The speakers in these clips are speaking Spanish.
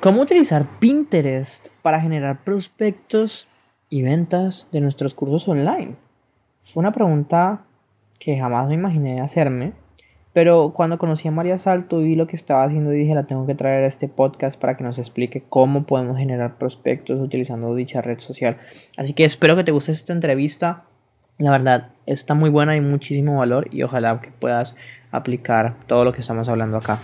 ¿Cómo utilizar Pinterest para generar prospectos y ventas de nuestros cursos online? Fue una pregunta que jamás me imaginé hacerme, pero cuando conocí a María Salto y vi lo que estaba haciendo, dije, la tengo que traer a este podcast para que nos explique cómo podemos generar prospectos utilizando dicha red social. Así que espero que te guste esta entrevista. La verdad, está muy buena y muchísimo valor y ojalá que puedas aplicar todo lo que estamos hablando acá.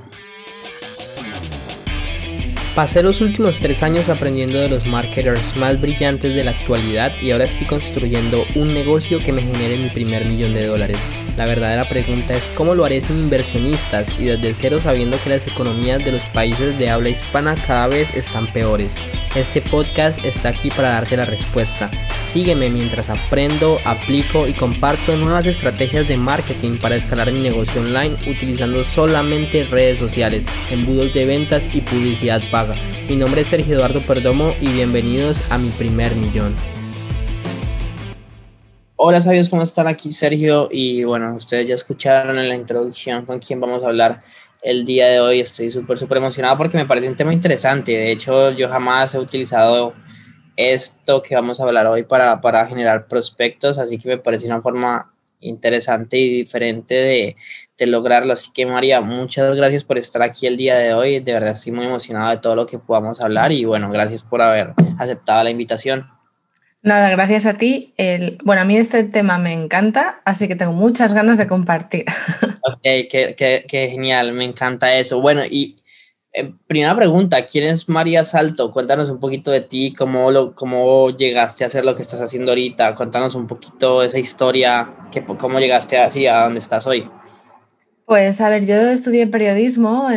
Pasé los últimos tres años aprendiendo de los marketers más brillantes de la actualidad y ahora estoy construyendo un negocio que me genere mi primer millón de dólares. La verdadera pregunta es cómo lo haré sin inversionistas y desde cero sabiendo que las economías de los países de habla hispana cada vez están peores. Este podcast está aquí para darte la respuesta. Sígueme mientras aprendo, aplico y comparto nuevas estrategias de marketing para escalar mi negocio online utilizando solamente redes sociales, embudos de ventas y publicidad paga. Mi nombre es Sergio Eduardo Perdomo y bienvenidos a mi primer millón. Hola sabios, ¿cómo están? Aquí Sergio y bueno, ustedes ya escucharon en la introducción con quién vamos a hablar el día de hoy. Estoy súper, súper emocionado porque me parece un tema interesante. De hecho, yo jamás he utilizado esto que vamos a hablar hoy para, para generar prospectos, así que me parece una forma interesante y diferente de, de, lograrlo. Así que María, muchas gracias por estar aquí el día de hoy. De verdad estoy muy emocionado de todo lo que podamos hablar y bueno, gracias por haber aceptado la invitación. Nada, gracias a ti. El, bueno, a mí este tema me encanta, así que tengo muchas ganas de compartir. Ok, qué, qué, qué genial, me encanta eso. Bueno, y eh, primera pregunta, ¿quién es María Salto? Cuéntanos un poquito de ti, cómo, lo, cómo llegaste a hacer lo que estás haciendo ahorita. Cuéntanos un poquito esa historia, que, cómo llegaste así a donde estás hoy. Pues a ver, yo estudié periodismo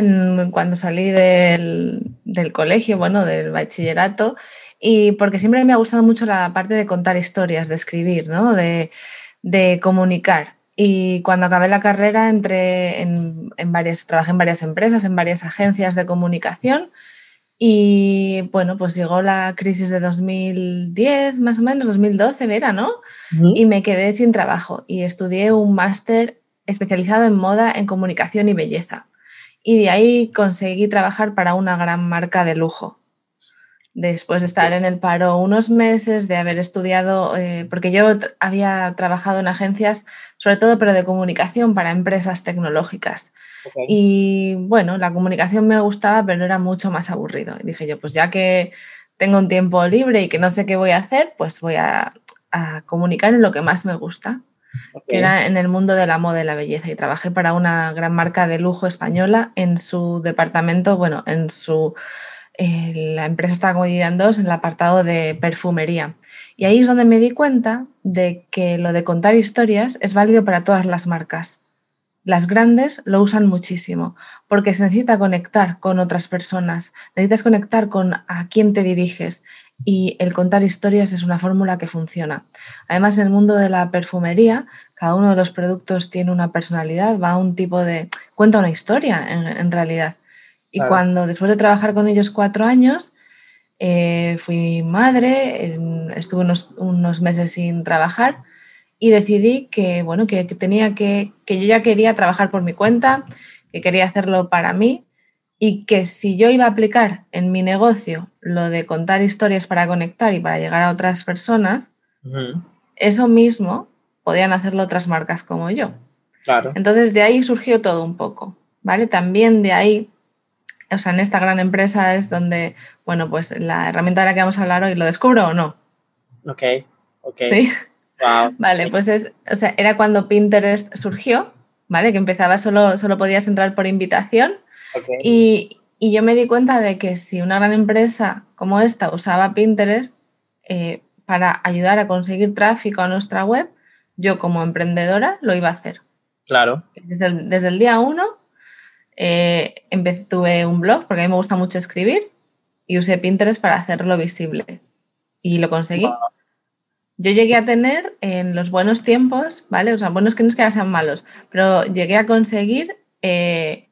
cuando salí del, del colegio, bueno, del bachillerato, y porque siempre me ha gustado mucho la parte de contar historias, de escribir, ¿no? de, de comunicar. Y cuando acabé la carrera entré en, en, varias, trabajé en varias empresas, en varias agencias de comunicación y bueno, pues llegó la crisis de 2010, más o menos, 2012 era, ¿no? Uh -huh. Y me quedé sin trabajo y estudié un máster especializado en moda, en comunicación y belleza. Y de ahí conseguí trabajar para una gran marca de lujo después de estar en el paro unos meses, de haber estudiado, eh, porque yo había trabajado en agencias, sobre todo, pero de comunicación para empresas tecnológicas. Okay. Y bueno, la comunicación me gustaba, pero era mucho más aburrido. Y dije yo, pues ya que tengo un tiempo libre y que no sé qué voy a hacer, pues voy a, a comunicar en lo que más me gusta, okay. que era en el mundo de la moda y la belleza. Y trabajé para una gran marca de lujo española en su departamento, bueno, en su eh, la empresa estaba dividida en dos en el apartado de perfumería. Y ahí es donde me di cuenta de que lo de contar historias es válido para todas las marcas. Las grandes lo usan muchísimo porque se necesita conectar con otras personas, necesitas conectar con a quién te diriges y el contar historias es una fórmula que funciona. Además, en el mundo de la perfumería, cada uno de los productos tiene una personalidad, va a un tipo de... cuenta una historia en, en realidad. Y claro. cuando después de trabajar con ellos cuatro años, eh, fui madre, eh, estuve unos, unos, meses sin trabajar y decidí que, bueno, que, que, tenía que, que yo ya quería trabajar por mi cuenta, que quería hacerlo para mí y que si yo iba a aplicar en mi negocio lo de contar historias para conectar y para llegar a otras personas, uh -huh. eso mismo podían hacerlo otras marcas como yo. Claro. Entonces de ahí surgió todo un poco, ¿vale? También de ahí o sea, en esta gran empresa es donde, bueno, pues la herramienta de la que vamos a hablar hoy, ¿lo descubro o no? Ok, ok. Sí. Wow. Vale, pues es, o sea, era cuando Pinterest surgió, ¿vale? Que empezaba, solo, solo podías entrar por invitación. Okay. Y, y yo me di cuenta de que si una gran empresa como esta usaba Pinterest eh, para ayudar a conseguir tráfico a nuestra web, yo como emprendedora lo iba a hacer. Claro. Desde el, desde el día uno eh, empecé, tuve un blog porque a mí me gusta mucho escribir y usé Pinterest para hacerlo visible y lo conseguí. Wow. Yo llegué a tener en los buenos tiempos, ¿vale? O sea, buenos que no es que sean malos, pero llegué a conseguir eh,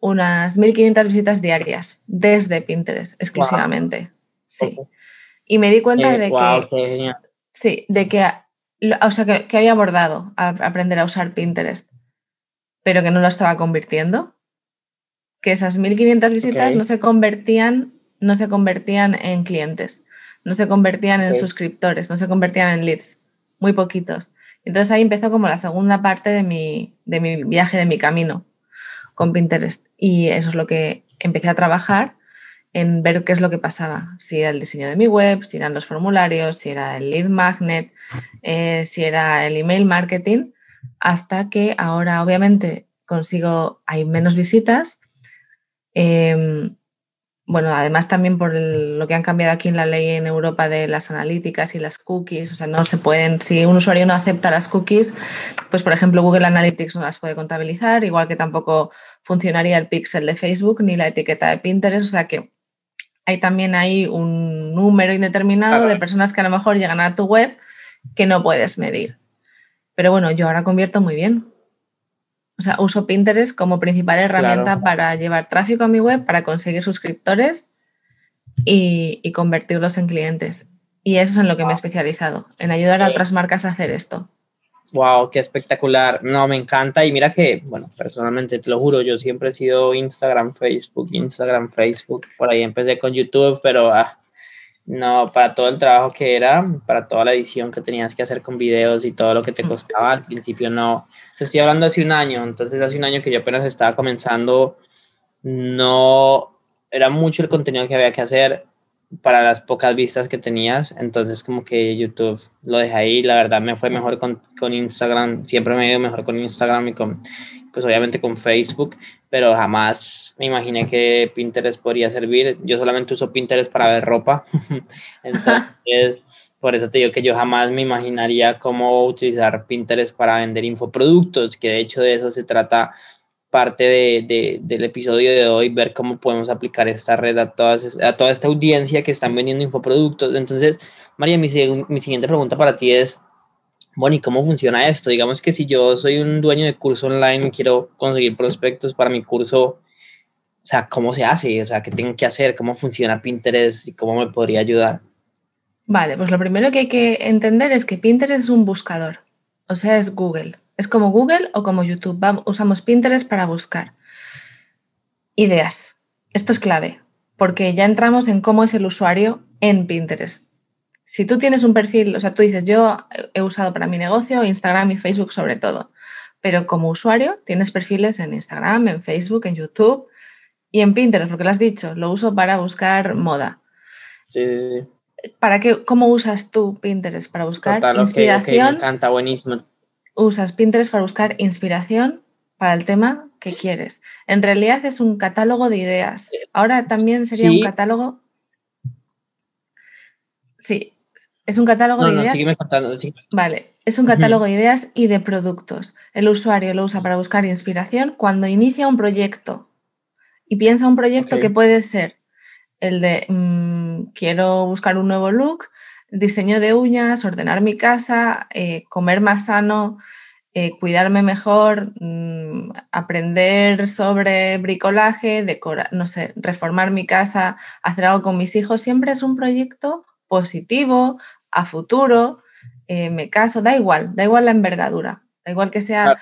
unas 1500 visitas diarias desde Pinterest exclusivamente. Wow. Sí. Okay. Y me di cuenta eh, de wow, que. Sí, de que. O sea, que, que había abordado a aprender a usar Pinterest, pero que no lo estaba convirtiendo que esas 1500 visitas okay. no se convertían no se convertían en clientes, no se convertían en suscriptores, no se convertían en leads, muy poquitos. Entonces ahí empezó como la segunda parte de mi, de mi viaje, de mi camino con Pinterest. Y eso es lo que empecé a trabajar en ver qué es lo que pasaba, si era el diseño de mi web, si eran los formularios, si era el lead magnet, eh, si era el email marketing, hasta que ahora obviamente consigo, hay menos visitas. Em, bueno, además también por lo que han cambiado aquí en la ley en Europa de las analíticas y las cookies, o sea, no se pueden, si un usuario no acepta las cookies, pues por ejemplo Google Analytics no las puede contabilizar, igual que tampoco funcionaría el pixel de Facebook ni la etiqueta de Pinterest, o sea que hay también ahí un número indeterminado de personas que a lo mejor llegan a tu web que no puedes medir. Pero bueno, yo ahora convierto muy bien. O sea, uso Pinterest como principal herramienta para llevar tráfico a mi web, para conseguir suscriptores y, convertirlos en clientes. Y eso es en lo que me he especializado, en ayudar a otras marcas a hacer esto. Wow, qué espectacular. No, me encanta. Y mira que, bueno, personalmente te lo juro, yo siempre he sido Instagram, Facebook, Instagram, Facebook. Por ahí empecé con YouTube, pero ah, no, para todo el trabajo que era, para toda la edición que tenías que hacer con videos y todo lo que te mm. costaba, al principio no. Estoy hablando hace un año, entonces hace un año que yo apenas estaba comenzando, no era mucho el contenido que había que hacer para las pocas vistas que tenías, entonces como que YouTube lo dejé ahí, la verdad me fue mejor con, con Instagram, siempre me ha ido mejor con Instagram y con, pues obviamente con Facebook, pero jamás me imaginé que Pinterest podría servir, yo solamente uso Pinterest para ver ropa, entonces por eso te digo que yo jamás me imaginaría cómo utilizar Pinterest para vender infoproductos, que de hecho de eso se trata parte de, del episodio de hoy, ver cómo podemos aplicar esta red a, toda esta audiencia que están vendiendo infoproductos. Entonces, María, mi, mi siguiente pregunta para ti es, bueno, ¿y cómo funciona esto? Digamos que si yo soy un dueño de curso online quiero conseguir prospectos para mi curso, o sea, ¿cómo se hace? O sea, ¿qué tengo que hacer? ¿Cómo funciona Pinterest y cómo me podría ayudar? Vale, pues lo primero que hay que entender es que Pinterest es un buscador, o sea, es Google. Es como Google o como YouTube. usamos Pinterest para buscar ideas. Esto es clave, porque ya entramos en cómo es el usuario en Pinterest. Si tú tienes un perfil, o sea, tú dices, yo he usado para mi negocio Instagram y Facebook sobre todo, pero como usuario tienes perfiles en Instagram, en Facebook, en YouTube y en Pinterest, porque lo has dicho, lo uso para buscar moda. Sí, sí, sí. ¿Para qué, ¿Cómo usas tú Pinterest? Para buscar inspiración. me encanta, buenísimo usas Pinterest para buscar inspiración para el tema que quieres. En realidad es un catálogo de ideas. Ahora también sería un catálogo. Sí, es un catálogo de ideas. Vale, es un catálogo de ideas y de productos. El usuario lo usa para buscar inspiración cuando inicia un proyecto y piensa un proyecto que puede ser el de mm, quiero buscar un nuevo look, diseño de uñas, ordenar mi casa, eh, comer más sano, eh, cuidarme mejor, mm, aprender sobre bricolaje, decorar, no sé, reformar mi casa, hacer algo con mis hijos, siempre es un proyecto positivo, a futuro, eh, me caso, da igual, da igual la envergadura, da igual que sea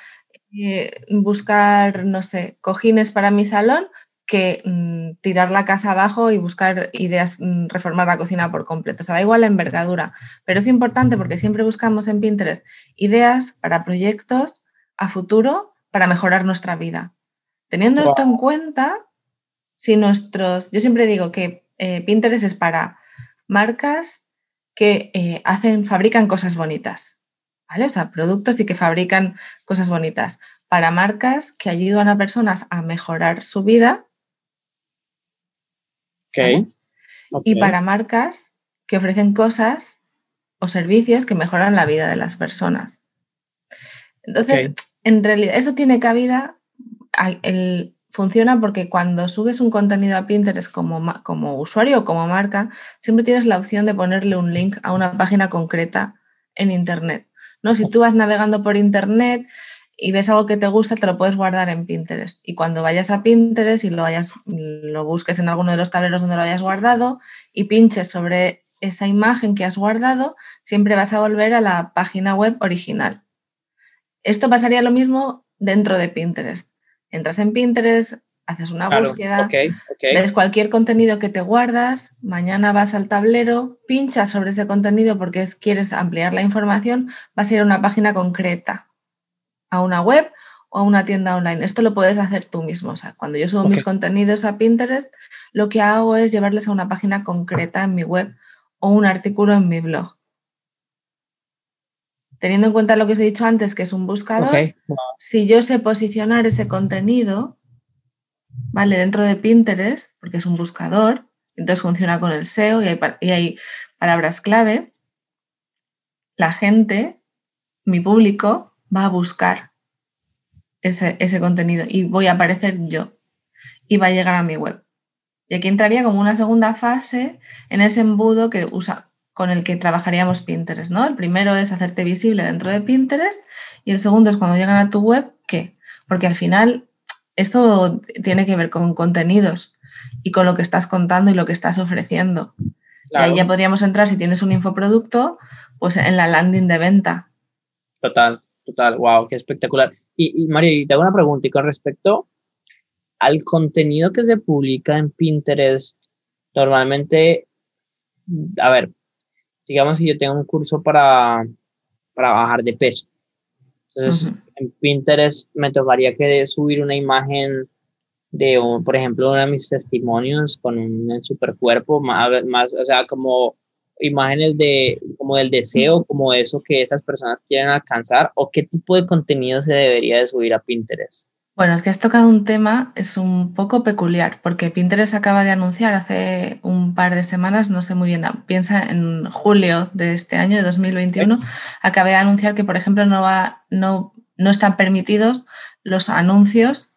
buscar, no sé, cojines para mi salón, que mm, tirar la casa abajo y buscar ideas, mm, reformar la cocina por completo. O sea, da igual la envergadura, pero es importante porque siempre buscamos en Pinterest ideas para proyectos a futuro para mejorar nuestra vida. Teniendo esto en cuenta, si nuestros, yo siempre digo que eh, Pinterest es para marcas que eh, hacen, fabrican cosas bonitas, ¿vale? O sea, productos y que fabrican cosas bonitas. Para marcas que ayudan a personas a mejorar su vida y para marcas que ofrecen cosas o servicios que mejoran la vida de las personas. Entonces, en realidad, eso tiene cabida, el, funciona porque cuando subes un contenido a Pinterest como, como usuario o como marca, siempre tienes la opción de ponerle un link a una página concreta en Internet. ¿no? Si tú vas navegando por Internet y ves algo que te gusta, te lo puedes guardar en Pinterest. Y cuando vayas a Pinterest y lo, vayas, lo busques en alguno de los tableros donde lo hayas guardado y pinches sobre esa imagen que has guardado, siempre vas a volver a la página web original. Esto pasaría lo mismo dentro de Pinterest. Entras en Pinterest, haces una búsqueda, ves cualquier contenido que te guardas, mañana vas al tablero, pinchas sobre ese contenido porque quieres ampliar la información, vas a ir a una página concreta, a una web o a una tienda online. Esto lo puedes hacer tú mismo. O sea, cuando yo subo mis contenidos a Pinterest, lo que hago es llevarles a una página concreta en mi web o un artículo en mi blog. Teniendo en cuenta lo que os he dicho antes, que es un buscador, si yo sé posicionar ese contenido, ¿vale? Dentro de Pinterest, porque es un buscador, entonces funciona con el SEO y hay, y hay palabras clave, la gente, mi público, va a buscar ese, ese contenido y voy a aparecer yo y va a llegar a mi web. Y aquí entraría como una segunda fase en ese embudo que usa, con el que trabajaríamos Pinterest, ¿no? El primero es hacerte visible dentro de Pinterest y el segundo es cuando llegan a tu web, ¿qué? Porque al final esto tiene que ver con contenidos y con lo que estás contando y lo que estás ofreciendo. Y ahí ya podríamos entrar, si tienes un infoproducto, pues en la landing de venta. Total, total, wow, qué espectacular. Y, y María, te hago una pregunta y con respecto al contenido que se publica en Pinterest, normalmente, a ver, digamos que yo tengo un curso para, para bajar de peso. Entonces, en Pinterest me tocaría que subir una imagen de, por ejemplo, uno de mis testimonios con un super cuerpo, más, más, o sea, como imágenes de, como del deseo, como eso que esas personas quieren alcanzar, o qué tipo de contenido se debería de subir a Pinterest. Bueno, es que has tocado un tema, es un poco peculiar, porque Pinterest acaba de anunciar hace un par de semanas, no sé muy bien, piensa en julio de este año, de 2021, acaba de anunciar que, por ejemplo, no, va, no, no están permitidos los anuncios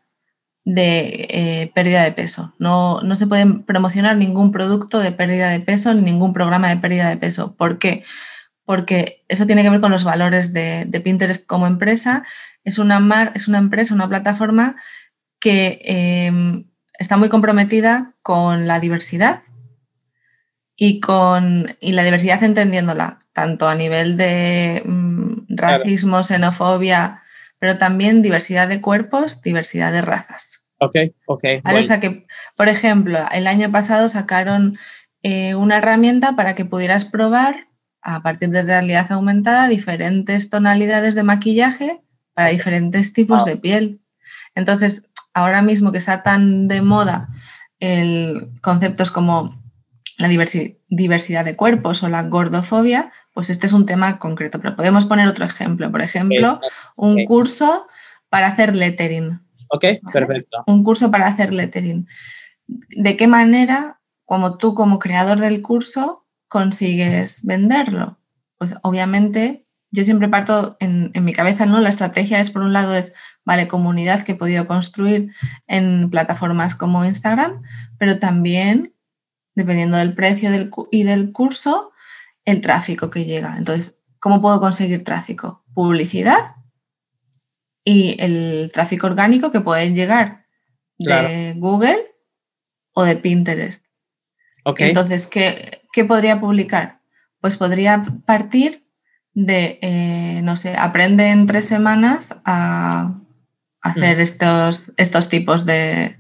de eh, pérdida de peso. No, no se pueden promocionar ningún producto de pérdida de peso ni ningún programa de pérdida de peso. ¿Por qué? Porque eso tiene que ver con los valores de, de Pinterest como empresa es una, mar, es una empresa, una plataforma que em, está muy comprometida con la diversidad y con y la diversidad entendiéndola, tanto a nivel de mm, racismo, xenofobia, pero también diversidad de cuerpos, diversidad de razas. Ok, ok. O sea que, por ejemplo, el año pasado sacaron eh, una herramienta para que pudieras probar a partir de realidad aumentada diferentes tonalidades de maquillaje para diferentes tipos de piel. Entonces, ahora mismo que está tan de moda el conceptos como la diversidad de cuerpos o la gordofobia, pues este es un tema concreto. Pero podemos poner otro ejemplo. Por ejemplo, un curso para hacer lettering. Ok, perfecto. Un curso para hacer lettering. ¿De qué manera, como tú como creador del curso, consigues venderlo? Pues obviamente yo siempre parto en, mi cabeza, ¿no? La estrategia es, por un lado, es, vale, comunidad que he podido construir en plataformas como Instagram, pero también, dependiendo del precio del, y del curso, el tráfico que llega. Entonces, ¿cómo puedo conseguir tráfico? Publicidad y el tráfico orgánico que puede llegar de Google o de Pinterest. Entonces, ¿qué, ¿qué podría publicar? Pues podría partir de, eh, no sé, aprende en tres semanas a hacer mm. estos, estos tipos de,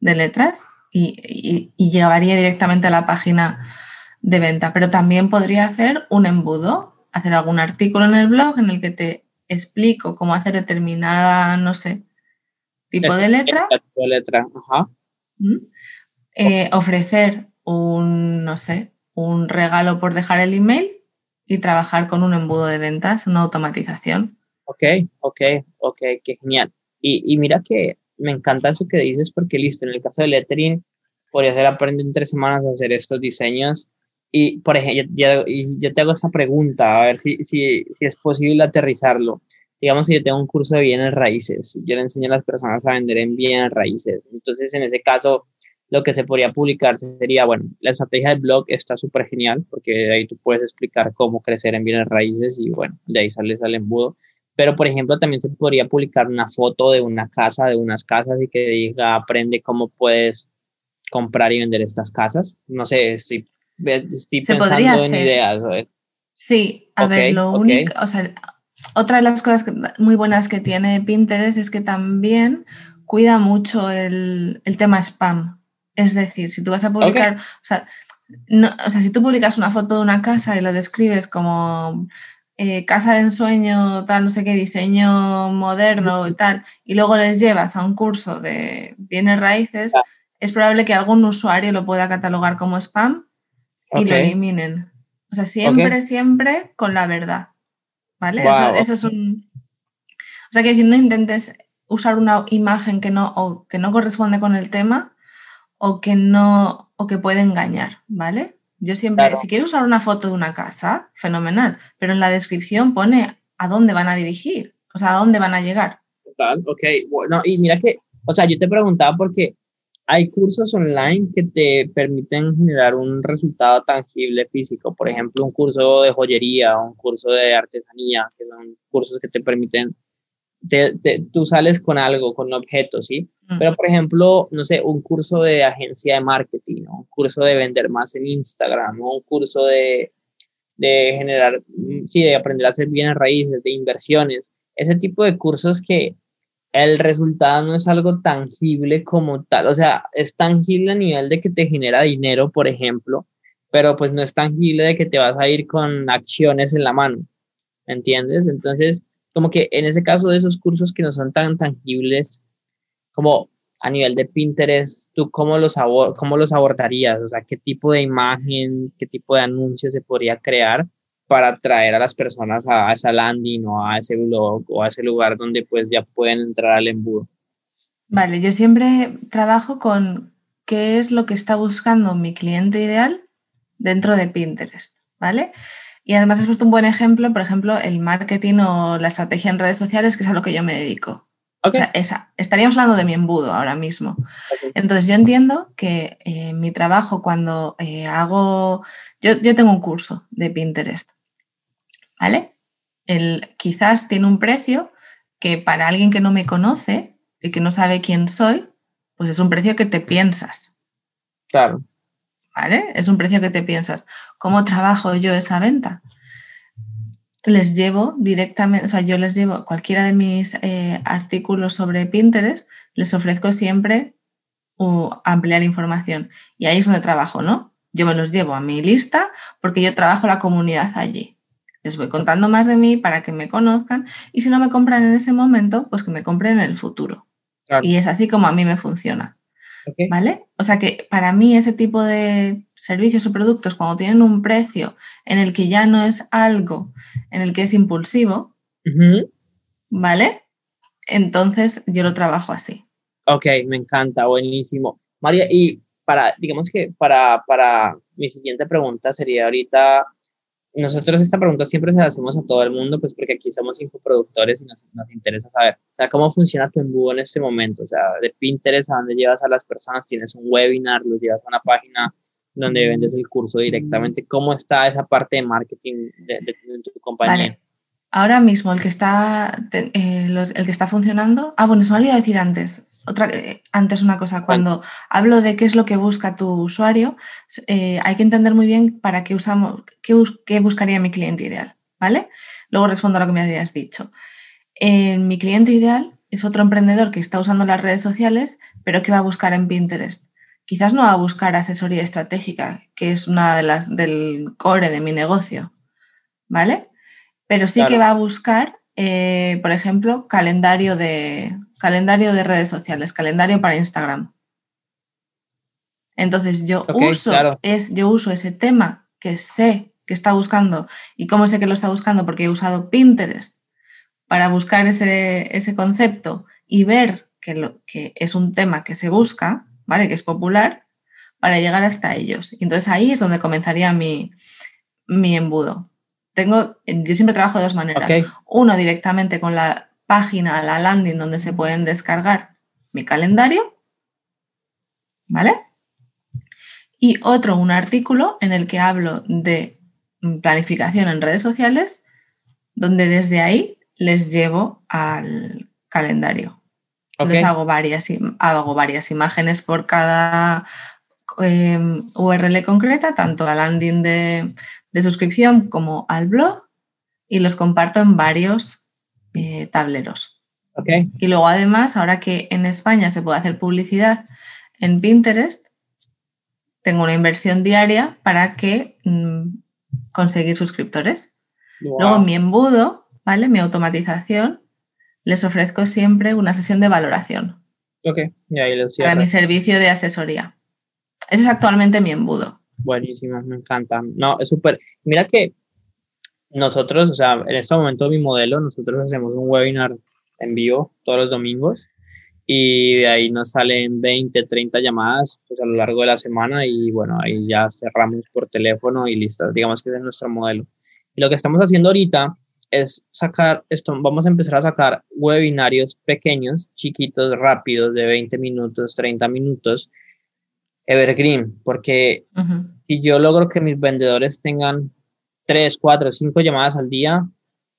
letras y, llevaría directamente a la página de venta. Pero también podría hacer un embudo, hacer algún artículo en el blog en el que te explico cómo hacer determinada, no sé, tipo este de letra. de letra, ajá. ¿Mm? Eh, ofrecer un, no sé, un regalo por dejar el email y trabajar con un embudo de ventas, una automatización. Ok, ok, ok, qué genial. Y, y mira que me encanta eso que dices porque listo, en el caso de lettering, podría ser aprender en tres semanas a hacer estos diseños. Y, por ejemplo, yo, yo te hago esta pregunta, a ver si, si, es posible aterrizarlo. Digamos que yo tengo un curso de bienes raíces, yo le enseño a las personas a vender en bienes raíces. Entonces, en ese caso, lo que se podría publicar sería, bueno, la estrategia del blog está súper genial porque ahí tú puedes explicar cómo crecer en bienes raíces y bueno, de ahí sale el embudo. Pero, por ejemplo, también se podría publicar una foto de una casa, de unas casas y que diga, aprende cómo puedes comprar y vender estas casas. No sé, si estoy pensando en ideas. Sí, a ver, lo único, o sea, otra de las cosas muy buenas que tiene Pinterest es que también cuida mucho el, tema spam. Es decir, si tú vas a publicar, o, sea, o sea, si tú publicas una foto de una casa y lo describes como eh, casa de ensueño, tal, no sé qué, diseño moderno y tal, y luego les llevas a un curso de bienes raíces, es probable que algún usuario lo pueda catalogar como spam y lo eliminen. O sea, siempre, siempre con la verdad. ¿Vale? Eso, es un. O sea, que no intentes usar una imagen que no, o que no corresponde con el tema o que no, o que puede engañar, ¿vale? Yo siempre, si quieres usar una foto de una casa, fenomenal, pero en la descripción pone a dónde van a dirigir, o sea, a dónde van a llegar. Total, ok, bueno, y mira que, o sea, yo te preguntaba porque hay cursos online que te permiten generar un resultado tangible físico, por ejemplo, un curso de joyería, un curso de artesanía, que son cursos que te permiten, tú sales con algo, con un objeto, ¿sí? Mm. Pero, por ejemplo, no sé, un curso de agencia de marketing, un curso de vender más en Instagram, un curso de, de generar, sí, de aprender a hacer bienes raíces, de inversiones, ese tipo de cursos que el resultado no es algo tangible como tal, o sea, es tangible a nivel de que te genera dinero, por ejemplo, pero pues no es tangible de que te vas a ir con acciones en la mano, ¿entiendes? Entonces, como que en ese caso de esos cursos que no son tan tangibles, como a nivel de Pinterest, ¿tú cómo los, cómo los abordarías? O sea, ¿qué tipo de imagen, qué tipo de anuncio se podría crear para atraer a las personas a, esa landing o a ese blog o a ese lugar donde pues ya pueden entrar al embudo. Vale, yo siempre trabajo con qué es lo que está buscando mi cliente ideal dentro de Pinterest, ¿vale? Y además has puesto un buen ejemplo, por ejemplo, el marketing o la estrategia en redes sociales, que es a lo que yo me dedico. O sea, esa. Estaríamos hablando de mi embudo ahora mismo. Entonces, yo entiendo que eh, mi trabajo cuando eh, hago... Yo, yo tengo un curso de Pinterest ¿vale? El, quizás tiene un precio que para alguien que no me conoce y que no sabe quién soy, pues es un precio que te piensas. Claro. ¿Vale? Es un precio que te piensas. ¿Cómo trabajo yo esa venta? Les llevo directamente, o sea, yo les llevo cualquiera de mis eh, artículos sobre Pinterest, les ofrezco siempre ampliar información. Y ahí es donde trabajo, ¿no? Yo me los llevo a mi lista porque yo trabajo la comunidad allí. Les voy contando más de mí para que me conozcan y si no me compran en ese momento, pues que me compren en el futuro. Y es así como a mí me funciona. ¿Vale? O sea que para mí ese tipo de servicios o productos, cuando tienen un precio en el que ya no es algo en el que es impulsivo, ¿vale? Entonces yo lo trabajo así. Ok, me encanta, buenísimo. María, y para, digamos que para, para mi siguiente pregunta sería ahorita, nosotros esta pregunta siempre se la hacemos a todo el mundo, pues porque aquí somos infoproductores y nos, nos, interesa saber, o sea, cómo funciona tu embudo en este momento, o sea, de Pinterest a dónde llevas a las personas, tienes un webinar, los llevas a una página donde vendes el curso directamente, ¿cómo está esa parte de marketing de, de, tu compañía? Ahora mismo el que está, eh, el que está funcionando, ah, bueno, eso me olvidé decir antes, otra, eh, antes una cosa, cuando hablo de qué es lo que busca tu usuario, eh, hay que entender muy bien para qué usamos, qué, buscaría mi cliente ideal, ¿vale? Luego respondo a lo que me habías dicho. mi cliente ideal es otro emprendedor que está usando las redes sociales, pero que va a buscar en Pinterest. Quizás no va a buscar asesoría estratégica, que es una de las del core de mi negocio, ¿vale? Pero sí que va a buscar, eh, por ejemplo, calendario de, calendario de redes sociales, calendario para Instagram. Entonces yo, uso, es, yo uso ese tema que sé que está buscando y cómo sé que lo está buscando porque he usado Pinterest para buscar ese, ese concepto y ver que, lo, que es un tema que se busca, ¿vale? que es popular, para llegar hasta ellos. Y entonces ahí es donde comenzaría mi, mi embudo. Tengo, yo siempre trabajo de dos maneras. Uno directamente con la página, la landing donde se pueden descargar mi calendario, ¿vale? Y otro, un artículo en el que hablo de planificación en redes sociales, donde desde ahí les llevo al calendario. Les hago varias, hago varias imágenes por cada em, URL concreta, tanto la landing de, de suscripción como al blog, y los comparto en varios eh, tableros. Okay. Y luego además, ahora que en España se puede hacer publicidad en Pinterest, tengo una inversión diaria para que mm, conseguir suscriptores. Luego en mi embudo, ¿vale? Mi automatización, les ofrezco siempre una sesión de valoración. Ok, y ahí lo Para mi servicio de asesoría. Ese es actualmente mi embudo. Buenísimo, me encanta. No, es súper. Mira que nosotros, o sea, en este momento mi modelo, nosotros hacemos un webinar en vivo todos los domingos y de ahí nos salen 20, 30 llamadas pues, a lo largo de la semana y bueno, ahí ya cerramos por teléfono y listo, digamos que ese es nuestro modelo. Y lo que estamos haciendo ahorita es sacar esto, vamos a empezar a sacar webinarios pequeños, chiquitos, rápidos, de 20 minutos, 30 minutos, evergreen, porque si yo logro que mis vendedores tengan 3, 4, 5 llamadas al día,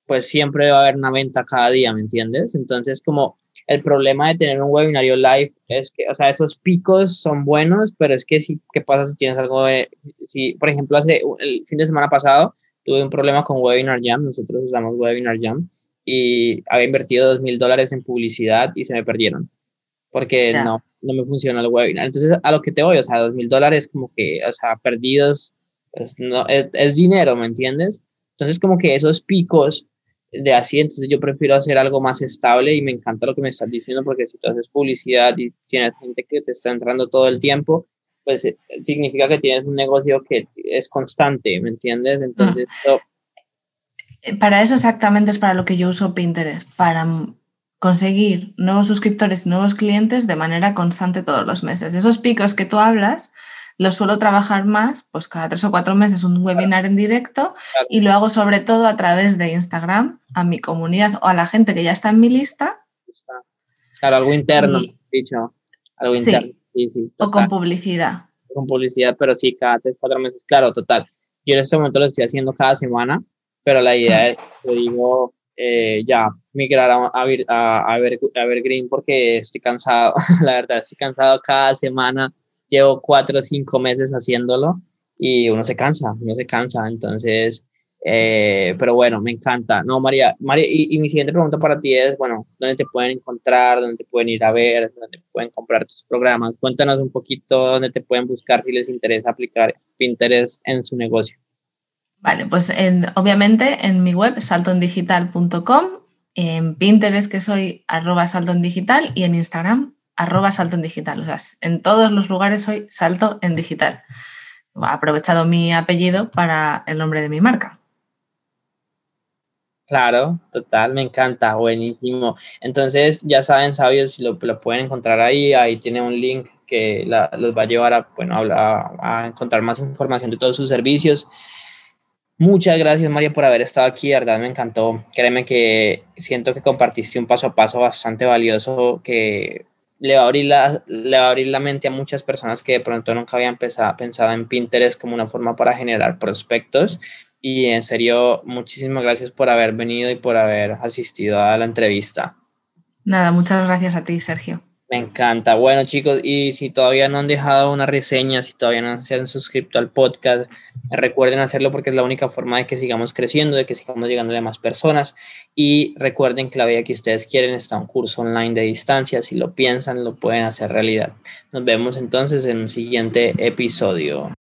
pues siempre va a haber una venta cada día, ¿me entiendes? Entonces, como el problema de tener un webinario live es que, o sea, esos picos son buenos, pero es que si, ¿qué pasa si tienes algo de, si, por ejemplo, hace el fin de semana pasado tuve un problema con Webinar Jam, nosotros usamos Webinar Jam, y había invertido dos mil dólares en publicidad y se me perdieron, porque no, no me funciona el webinar. Entonces, a lo que te voy, o sea, dos mil dólares como que, o sea, perdidos, pues, no, es, es dinero, ¿me entiendes? Entonces, como que esos picos de así, entonces yo prefiero hacer algo más estable y me encanta lo que me estás diciendo porque si tú haces publicidad y tienes gente que te está entrando todo el tiempo, pues eh, significa que tienes un negocio que es constante, ¿me entiendes? Entonces... Eh, para eso exactamente es para lo que yo uso Pinterest, para conseguir nuevos suscriptores, nuevos clientes de manera constante todos los meses. Esos picos que tú hablas, lo suelo trabajar más, pues cada tres o cuatro meses un webinar en directo y lo hago sobre todo a través de Instagram a mi comunidad o a la gente que ya está en mi lista. Claro, algo interno, dicho. Algo interno. o con publicidad. Con publicidad, pero sí, cada tres, cuatro meses. Claro, total. Yo en este momento lo estoy haciendo cada semana, pero la idea es, te digo, eh, ya migrar a, a, a, a, ver, a ver Green porque estoy cansado, la verdad, estoy cansado cada semana llevo cuatro o cinco meses haciéndolo y uno se cansa, uno se cansa, entonces, eh, pero bueno, me encanta. No, María, María y, mi siguiente pregunta para ti es, bueno, ¿dónde te pueden encontrar? ¿Dónde te pueden ir a ver? ¿Dónde pueden comprar tus programas? Cuéntanos un poquito dónde te pueden buscar si les interesa aplicar Pinterest en su negocio. Vale, pues en, obviamente en mi web saltondigital.com, en Pinterest que soy arroba saltondigital y en Instagram arroba salto en digital. O sea, en todos los lugares soy salto en digital. He aprovechado mi apellido para el nombre de mi marca. Claro, total, me encanta, buenísimo. Entonces, ya saben, sabios, si lo, pueden encontrar ahí, ahí tiene un link que los va a llevar a, bueno, a, a, encontrar más información de todos sus servicios. Muchas gracias, María, por haber estado aquí. De verdad, me encantó. Créeme que siento que compartiste un paso a paso bastante valioso que le va, a abrir la, le va a abrir la mente a muchas personas que de pronto nunca habían pensado, pensado en Pinterest como una forma para generar prospectos. Y en serio, muchísimas gracias por haber venido y por haber asistido a la entrevista. Nada, muchas gracias a ti, Sergio. Me encanta. Bueno, chicos, y si todavía no han dejado una reseña, si todavía no se han suscrito al podcast, recuerden hacerlo porque es la única forma de que sigamos creciendo, de que sigamos llegando a más personas. Y recuerden que la vida que ustedes quieren está un curso online de distancia. Si lo piensan, lo pueden hacer realidad. Nos vemos entonces en un siguiente episodio.